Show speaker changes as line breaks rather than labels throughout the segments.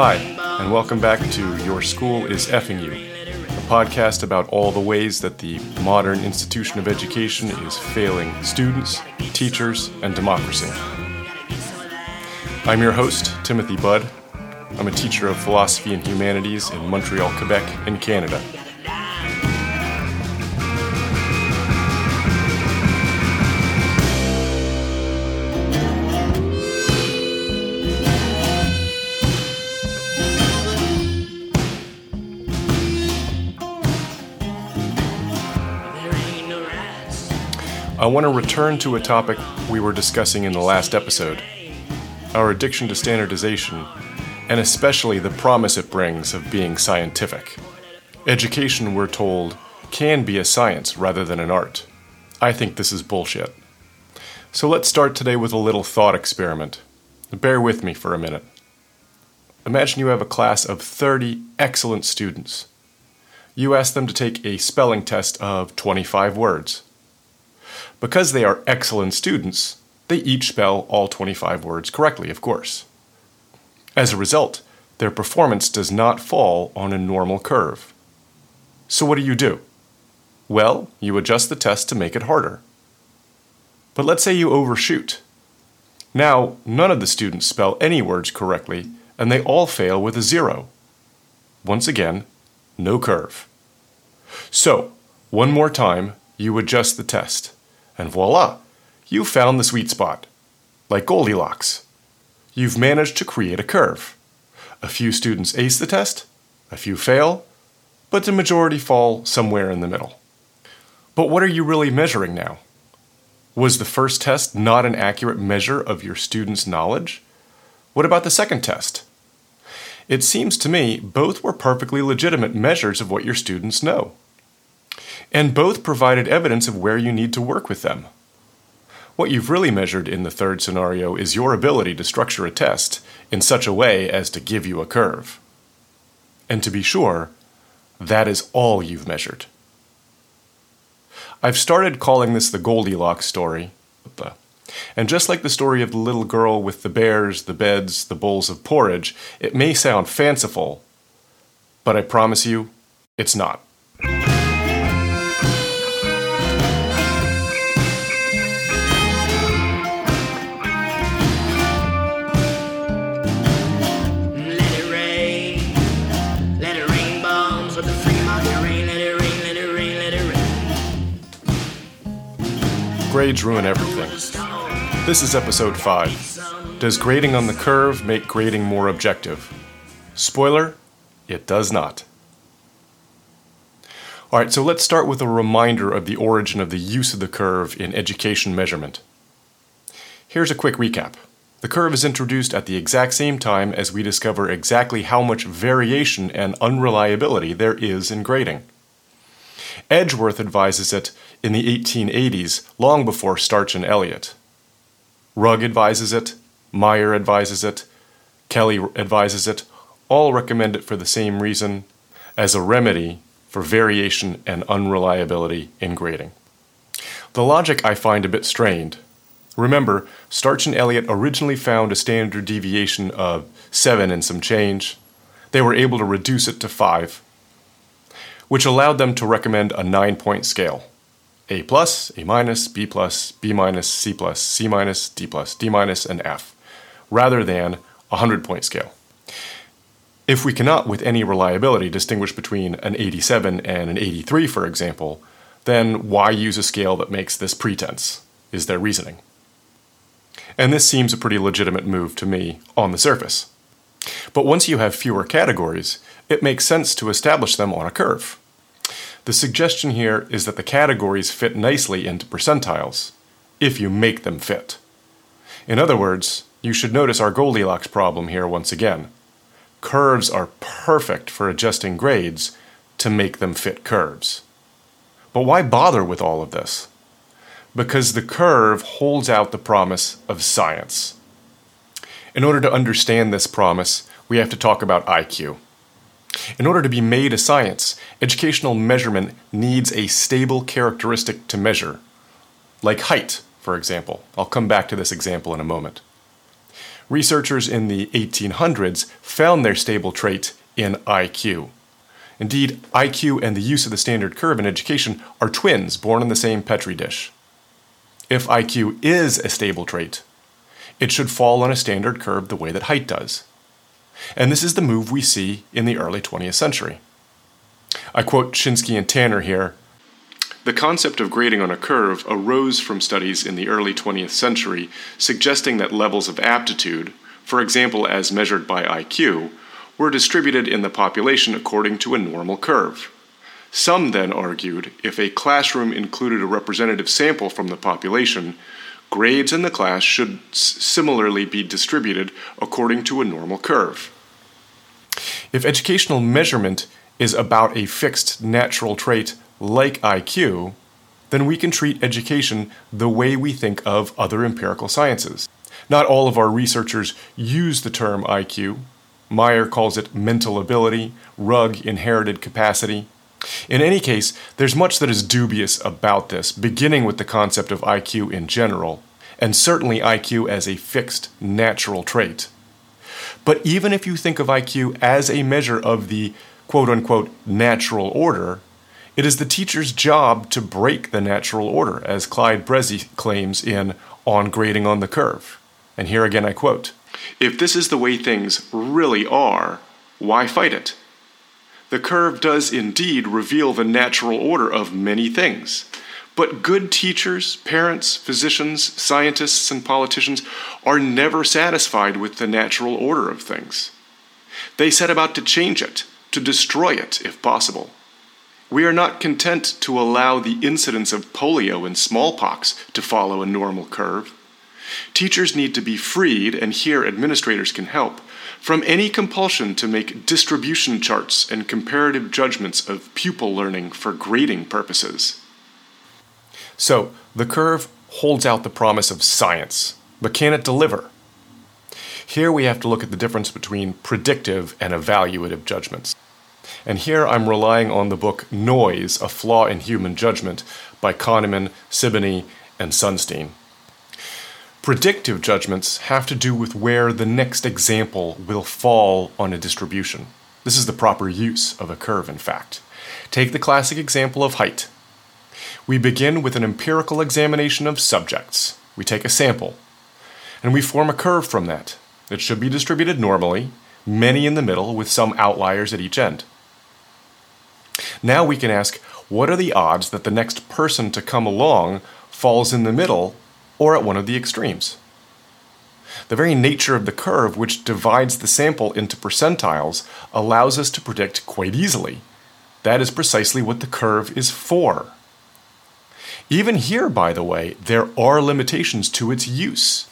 Hi, and welcome back to Your School is Effing You, a podcast about all the ways that the modern institution of education is failing students, teachers, and democracy. I'm your host, Timothy Budd. I'm a teacher of philosophy and humanities in Montreal, Quebec, in Canada. I want to return to a topic we were discussing in the last episode our addiction to standardization, and especially the promise it brings of being scientific. Education, we're told, can be a science rather than an art. I think this is bullshit. So let's start today with a little thought experiment. Bear with me for a minute. Imagine you have a class of 30 excellent students. You ask them to take a spelling test of 25 words. Because they are excellent students, they each spell all 25 words correctly, of course. As a result, their performance does not fall on a normal curve. So, what do you do? Well, you adjust the test to make it harder. But let's say you overshoot. Now, none of the students spell any words correctly, and they all fail with a zero. Once again, no curve. So, one more time, you adjust the test and voila, you found the sweet spot. Like Goldilocks. You've managed to create a curve. A few students ace the test, a few fail, but the majority fall somewhere in the middle. But what are you really measuring now? Was the first test not an accurate measure of your students' knowledge? What about the second test? It seems to me both were perfectly legitimate measures of what your students know and both provided evidence of where you need to work with them. What you've really measured in the third scenario is your ability to structure a test in such a way as to give you a curve. And to be sure, that is all you've measured. I've started calling this the Goldilocks story. And just like the story of the little girl with the bears, the beds, the bowls of porridge, it may sound fanciful, but I promise you, it's not. Grades ruin everything. This is episode 5. Does grading on the curve make grading more objective? Spoiler, it does not. Alright, so let's start with a reminder of the origin of the use of the curve in education measurement. Here's a quick recap. The curve is introduced at the exact same time as we discover exactly how much variation and unreliability there is in grading. Edgeworth advises it in the 1880s, long before Starch and Elliott. Rugg advises it, Meyer advises it, Kelly advises it, all recommend it for the same reason as a remedy for variation and unreliability in grading. The logic I find a bit strained. Remember, Starch and Elliott originally found a standard deviation of 7 and some change. They were able to reduce it to 5, which allowed them to recommend a nine point scale A plus, A minus, B plus, B minus, C plus, C minus, D plus, D minus, and F, rather than a 100 point scale. If we cannot, with any reliability, distinguish between an 87 and an 83, for example, then why use a scale that makes this pretense? Is their reasoning. And this seems a pretty legitimate move to me on the surface. But once you have fewer categories, it makes sense to establish them on a curve. The suggestion here is that the categories fit nicely into percentiles, if you make them fit. In other words, you should notice our Goldilocks problem here once again. Curves are perfect for adjusting grades to make them fit curves. But why bother with all of this? Because the curve holds out the promise of science. In order to understand this promise, we have to talk about IQ. In order to be made a science, educational measurement needs a stable characteristic to measure, like height, for example. I'll come back to this example in a moment. Researchers in the 1800s found their stable trait in IQ. Indeed, IQ and the use of the standard curve in education are twins born in the same petri dish. If IQ is a stable trait, it should fall on a standard curve the way that height does. And this is the move we see in the early 20th century. I quote Shinsky and Tanner here. The concept of grading on a curve arose from studies in the early 20th century suggesting that levels of aptitude, for example as measured by IQ, were distributed in the population according to a normal curve. Some then argued if a classroom included a representative sample from the population, grades in the class should similarly be distributed according to a normal curve. If educational measurement is about a fixed natural trait like IQ, then we can treat education the way we think of other empirical sciences. Not all of our researchers use the term IQ. Meyer calls it mental ability, Rugg inherited capacity. In any case, there's much that is dubious about this, beginning with the concept of IQ in general, and certainly IQ as a fixed natural trait. But even if you think of IQ as a measure of the quote unquote natural order, it is the teacher's job to break the natural order, as Clyde Bresee claims in On Grading on the Curve. And here again I quote If this is the way things really are, why fight it? The curve does indeed reveal the natural order of many things. But good teachers, parents, physicians, scientists, and politicians are never satisfied with the natural order of things. They set about to change it, to destroy it if possible. We are not content to allow the incidence of polio and smallpox to follow a normal curve. Teachers need to be freed, and here administrators can help, from any compulsion to make distribution charts and comparative judgments of pupil learning for grading purposes. So, the curve holds out the promise of science, but can it deliver? Here we have to look at the difference between predictive and evaluative judgments. And here I'm relying on the book Noise A Flaw in Human Judgment by Kahneman, Sibony, and Sunstein. Predictive judgments have to do with where the next example will fall on a distribution. This is the proper use of a curve, in fact. Take the classic example of height. We begin with an empirical examination of subjects. We take a sample, and we form a curve from that. It should be distributed normally, many in the middle, with some outliers at each end. Now we can ask what are the odds that the next person to come along falls in the middle or at one of the extremes? The very nature of the curve, which divides the sample into percentiles, allows us to predict quite easily. That is precisely what the curve is for. Even here, by the way, there are limitations to its use.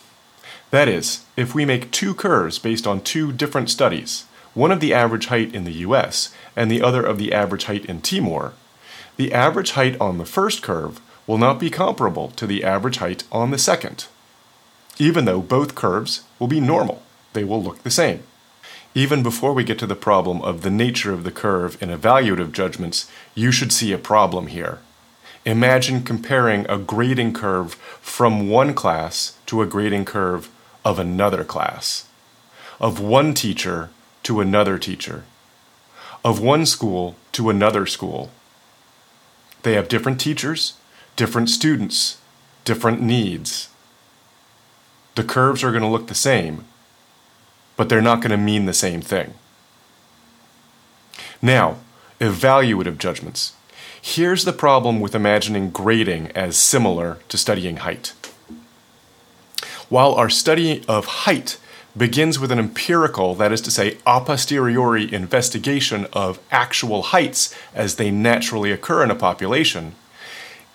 That is, if we make two curves based on two different studies, one of the average height in the US and the other of the average height in Timor, the average height on the first curve will not be comparable to the average height on the second. Even though both curves will be normal, they will look the same. Even before we get to the problem of the nature of the curve in evaluative judgments, you should see a problem here. Imagine comparing a grading curve from one class to a grading curve of another class, of one teacher to another teacher, of one school to another school. They have different teachers, different students, different needs. The curves are going to look the same, but they're not going to mean the same thing. Now, evaluative judgments. Here's the problem with imagining grading as similar to studying height. While our study of height begins with an empirical, that is to say, a posteriori investigation of actual heights as they naturally occur in a population.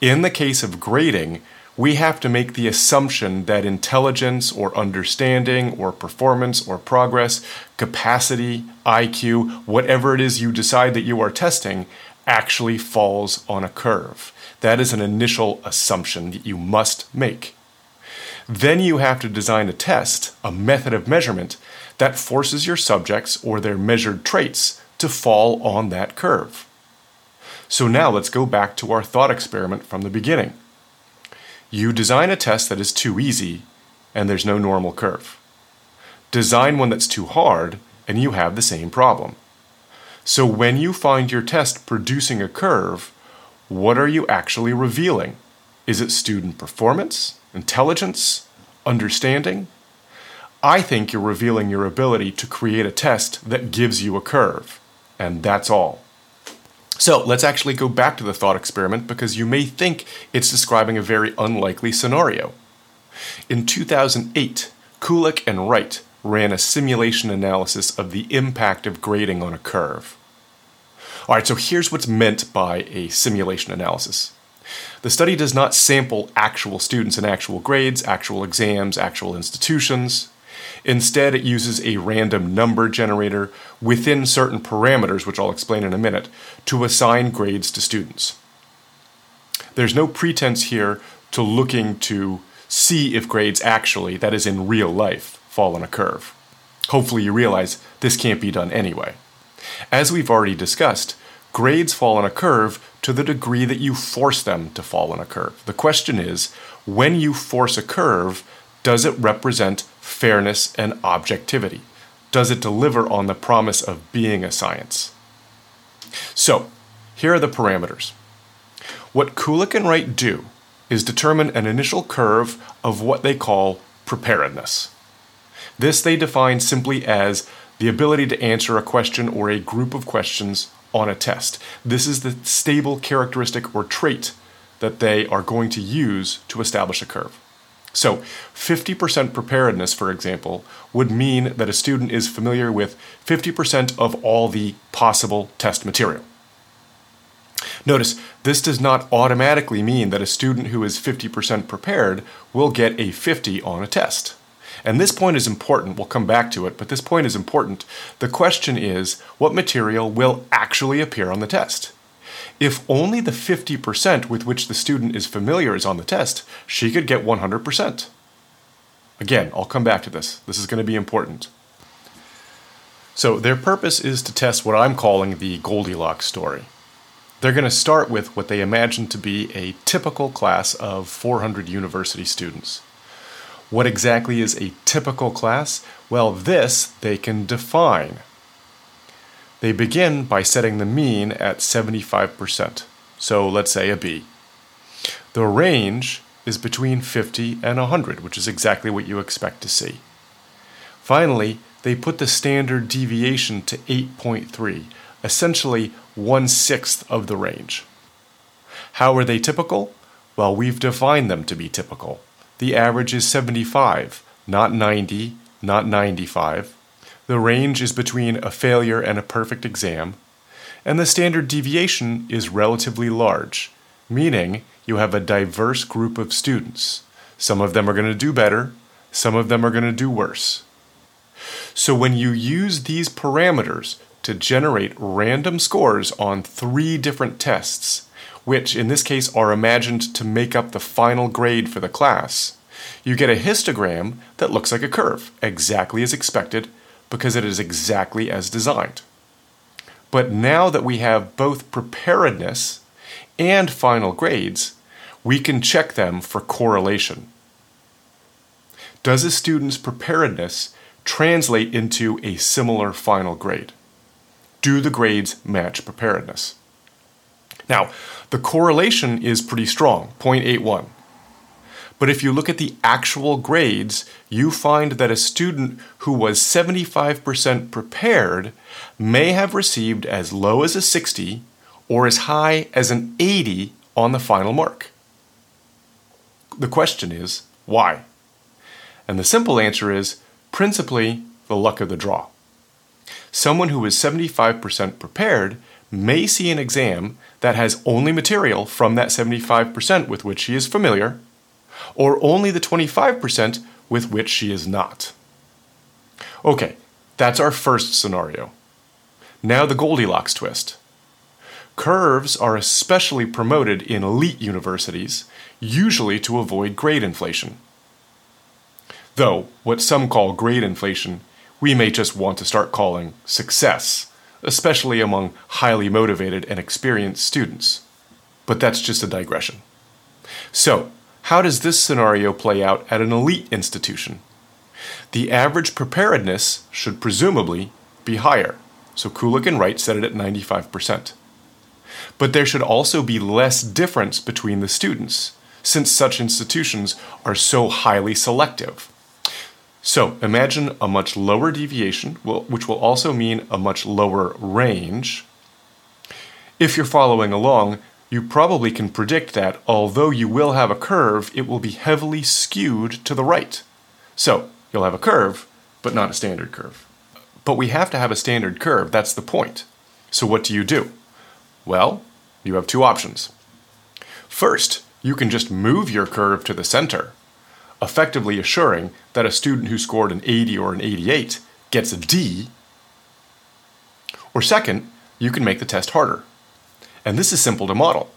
In the case of grading, we have to make the assumption that intelligence or understanding or performance or progress, capacity, IQ, whatever it is you decide that you are testing, actually falls on a curve. That is an initial assumption that you must make. Then you have to design a test, a method of measurement, that forces your subjects or their measured traits to fall on that curve. So now let's go back to our thought experiment from the beginning. You design a test that is too easy, and there's no normal curve. Design one that's too hard, and you have the same problem. So when you find your test producing a curve, what are you actually revealing? Is it student performance, intelligence, understanding? I think you're revealing your ability to create a test that gives you a curve. And that's all. So let's actually go back to the thought experiment because you may think it's describing a very unlikely scenario. In 2008, Kulick and Wright ran a simulation analysis of the impact of grading on a curve. All right, so here's what's meant by a simulation analysis. The study does not sample actual students and actual grades, actual exams, actual institutions. Instead, it uses a random number generator within certain parameters, which I'll explain in a minute, to assign grades to students. There's no pretense here to looking to see if grades actually, that is in real life, fall on a curve. Hopefully, you realize this can't be done anyway. As we've already discussed, grades fall on a curve to the degree that you force them to fall on a curve. The question is when you force a curve, does it represent fairness and objectivity? Does it deliver on the promise of being a science? So, here are the parameters. What Kulick and Wright do is determine an initial curve of what they call preparedness. This they define simply as the ability to answer a question or a group of questions on a test. This is the stable characteristic or trait that they are going to use to establish a curve. So, 50% preparedness, for example, would mean that a student is familiar with 50% of all the possible test material. Notice, this does not automatically mean that a student who is 50% prepared will get a 50 on a test. And this point is important. We'll come back to it, but this point is important. The question is what material will actually appear on the test? If only the 50% with which the student is familiar is on the test, she could get 100%. Again, I'll come back to this. This is going to be important. So, their purpose is to test what I'm calling the Goldilocks story. They're going to start with what they imagine to be a typical class of 400 university students. What exactly is a typical class? Well, this they can define. They begin by setting the mean at 75%, so let's say a B. The range is between 50 and 100, which is exactly what you expect to see. Finally, they put the standard deviation to 8.3, essentially one sixth of the range. How are they typical? Well, we've defined them to be typical. The average is 75, not 90, not 95. The range is between a failure and a perfect exam, and the standard deviation is relatively large, meaning you have a diverse group of students. Some of them are going to do better, some of them are going to do worse. So when you use these parameters to generate random scores on three different tests, which in this case are imagined to make up the final grade for the class, you get a histogram that looks like a curve, exactly as expected because it is exactly as designed. But now that we have both preparedness and final grades, we can check them for correlation. Does a student's preparedness translate into a similar final grade? Do the grades match preparedness? Now, the correlation is pretty strong, 0.81. But if you look at the actual grades, you find that a student who was 75% prepared may have received as low as a 60 or as high as an 80 on the final mark. The question is, why? And the simple answer is principally the luck of the draw. Someone who is 75% prepared may see an exam that has only material from that 75% with which she is familiar or only the 25% with which she is not. Okay, that's our first scenario. Now the Goldilocks twist. Curves are especially promoted in elite universities, usually to avoid grade inflation. Though, what some call grade inflation, we may just want to start calling success, especially among highly motivated and experienced students. But that's just a digression. So, how does this scenario play out at an elite institution? The average preparedness should presumably be higher. So Kulick and Wright set it at 95%. But there should also be less difference between the students, since such institutions are so highly selective. So imagine a much lower deviation, which will also mean a much lower range. If you're following along, you probably can predict that although you will have a curve, it will be heavily skewed to the right. So you'll have a curve, but not a standard curve. But we have to have a standard curve, that's the point. So what do you do? Well, you have two options. First, you can just move your curve to the center, effectively assuring that a student who scored an 80 or an 88 gets a D. Or second, you can make the test harder. And this is simple to model.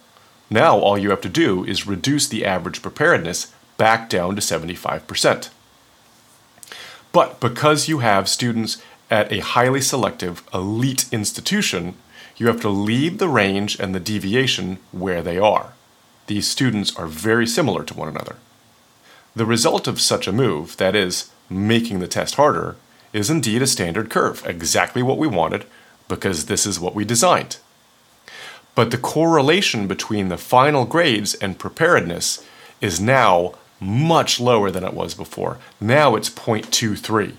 Now all you have to do is reduce the average preparedness back down to 75%. But because you have students at a highly selective elite institution, you have to leave the range and the deviation where they are. These students are very similar to one another. The result of such a move, that is, making the test harder, is indeed a standard curve, exactly what we wanted, because this is what we designed. But the correlation between the final grades and preparedness is now much lower than it was before. Now it's 0.23.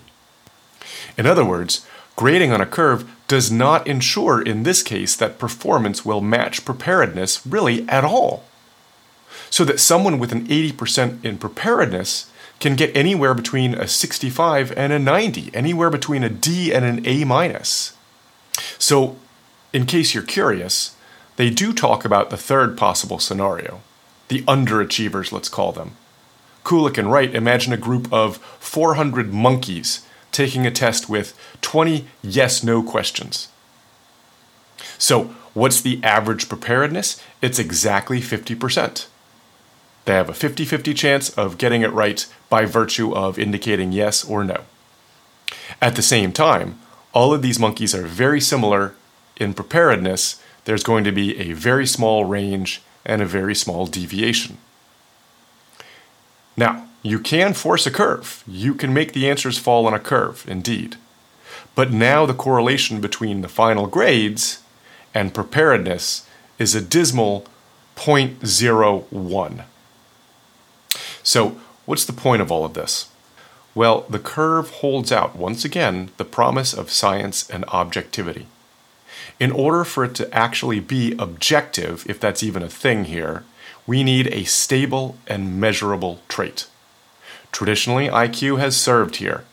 In other words, grading on a curve does not ensure in this case that performance will match preparedness really at all. So that someone with an 80% in preparedness can get anywhere between a 65 and a 90, anywhere between a D and an A minus. So, in case you're curious, they do talk about the third possible scenario the underachievers, let's call them. Kulick and Wright imagine a group of 400 monkeys taking a test with 20 yes no questions. So, what's the average preparedness? It's exactly 50%. They have a 50 50 chance of getting it right by virtue of indicating yes or no. At the same time, all of these monkeys are very similar in preparedness there's going to be a very small range and a very small deviation. Now, you can force a curve. You can make the answers fall on a curve, indeed. But now the correlation between the final grades and preparedness is a dismal 0.01. So, what's the point of all of this? Well, the curve holds out, once again, the promise of science and objectivity in order for it to actually be objective, if that's even a thing here, we need a stable and measurable trait. Traditionally, IQ has served here.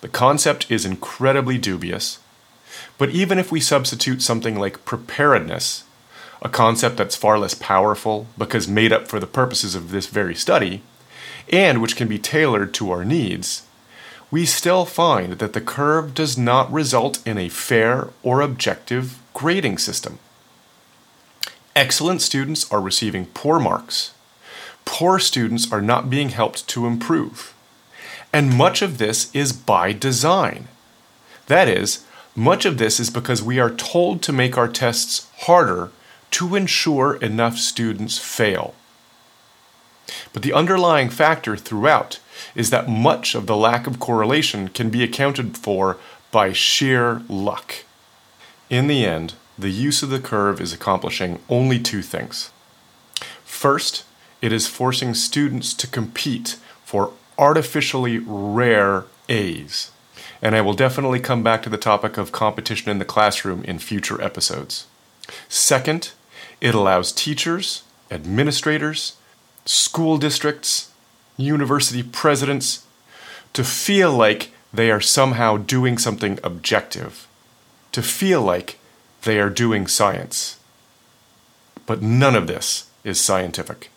The concept is incredibly dubious, but even if we substitute something like preparedness, a concept that's far less powerful because made up for the purposes of this very study, and which can be tailored to our needs, we still find that the curve does not result in a fair or objective grading system. Excellent students are receiving poor marks. Poor students are not being helped to improve. And much of this is by design. That is, much of this is because we are told to make our tests harder to ensure enough students fail. But the underlying factor throughout is that much of the lack of correlation can be accounted for by sheer luck. In the end, the use of the curve is accomplishing only two things. First, it is forcing students to compete for artificially rare A's. And I will definitely come back to the topic of competition in the classroom in future episodes. Second, it allows teachers, administrators, school districts, university presidents to feel like they are somehow doing something objective, to feel like they are doing science. But none of this is scientific.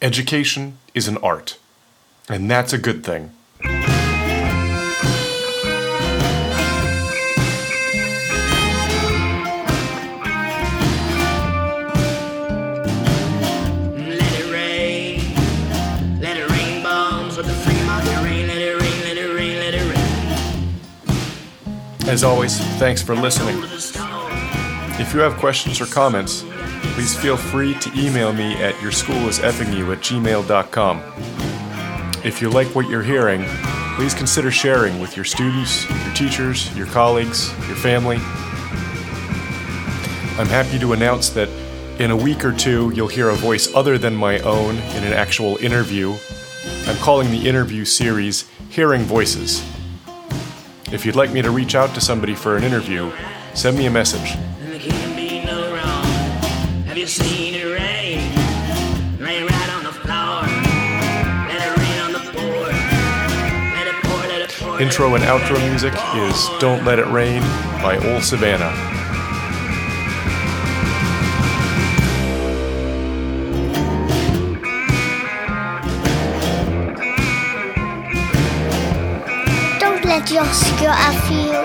Education is an art, and that's a good thing. As always, thanks for listening. If you have questions or comments, please feel free to email me at yourschoolisethingyou at gmail.com. If you like what you're hearing, please consider sharing with your students, your teachers, your colleagues, your family. I'm happy to announce that in a week or two, you'll hear a voice other than my own in an actual interview. I'm calling the interview series Hearing Voices. If you'd like me to reach out to somebody for an interview, send me a message. Intro and outro music is Don't Let It Rain by Ol Savannah.
Don't let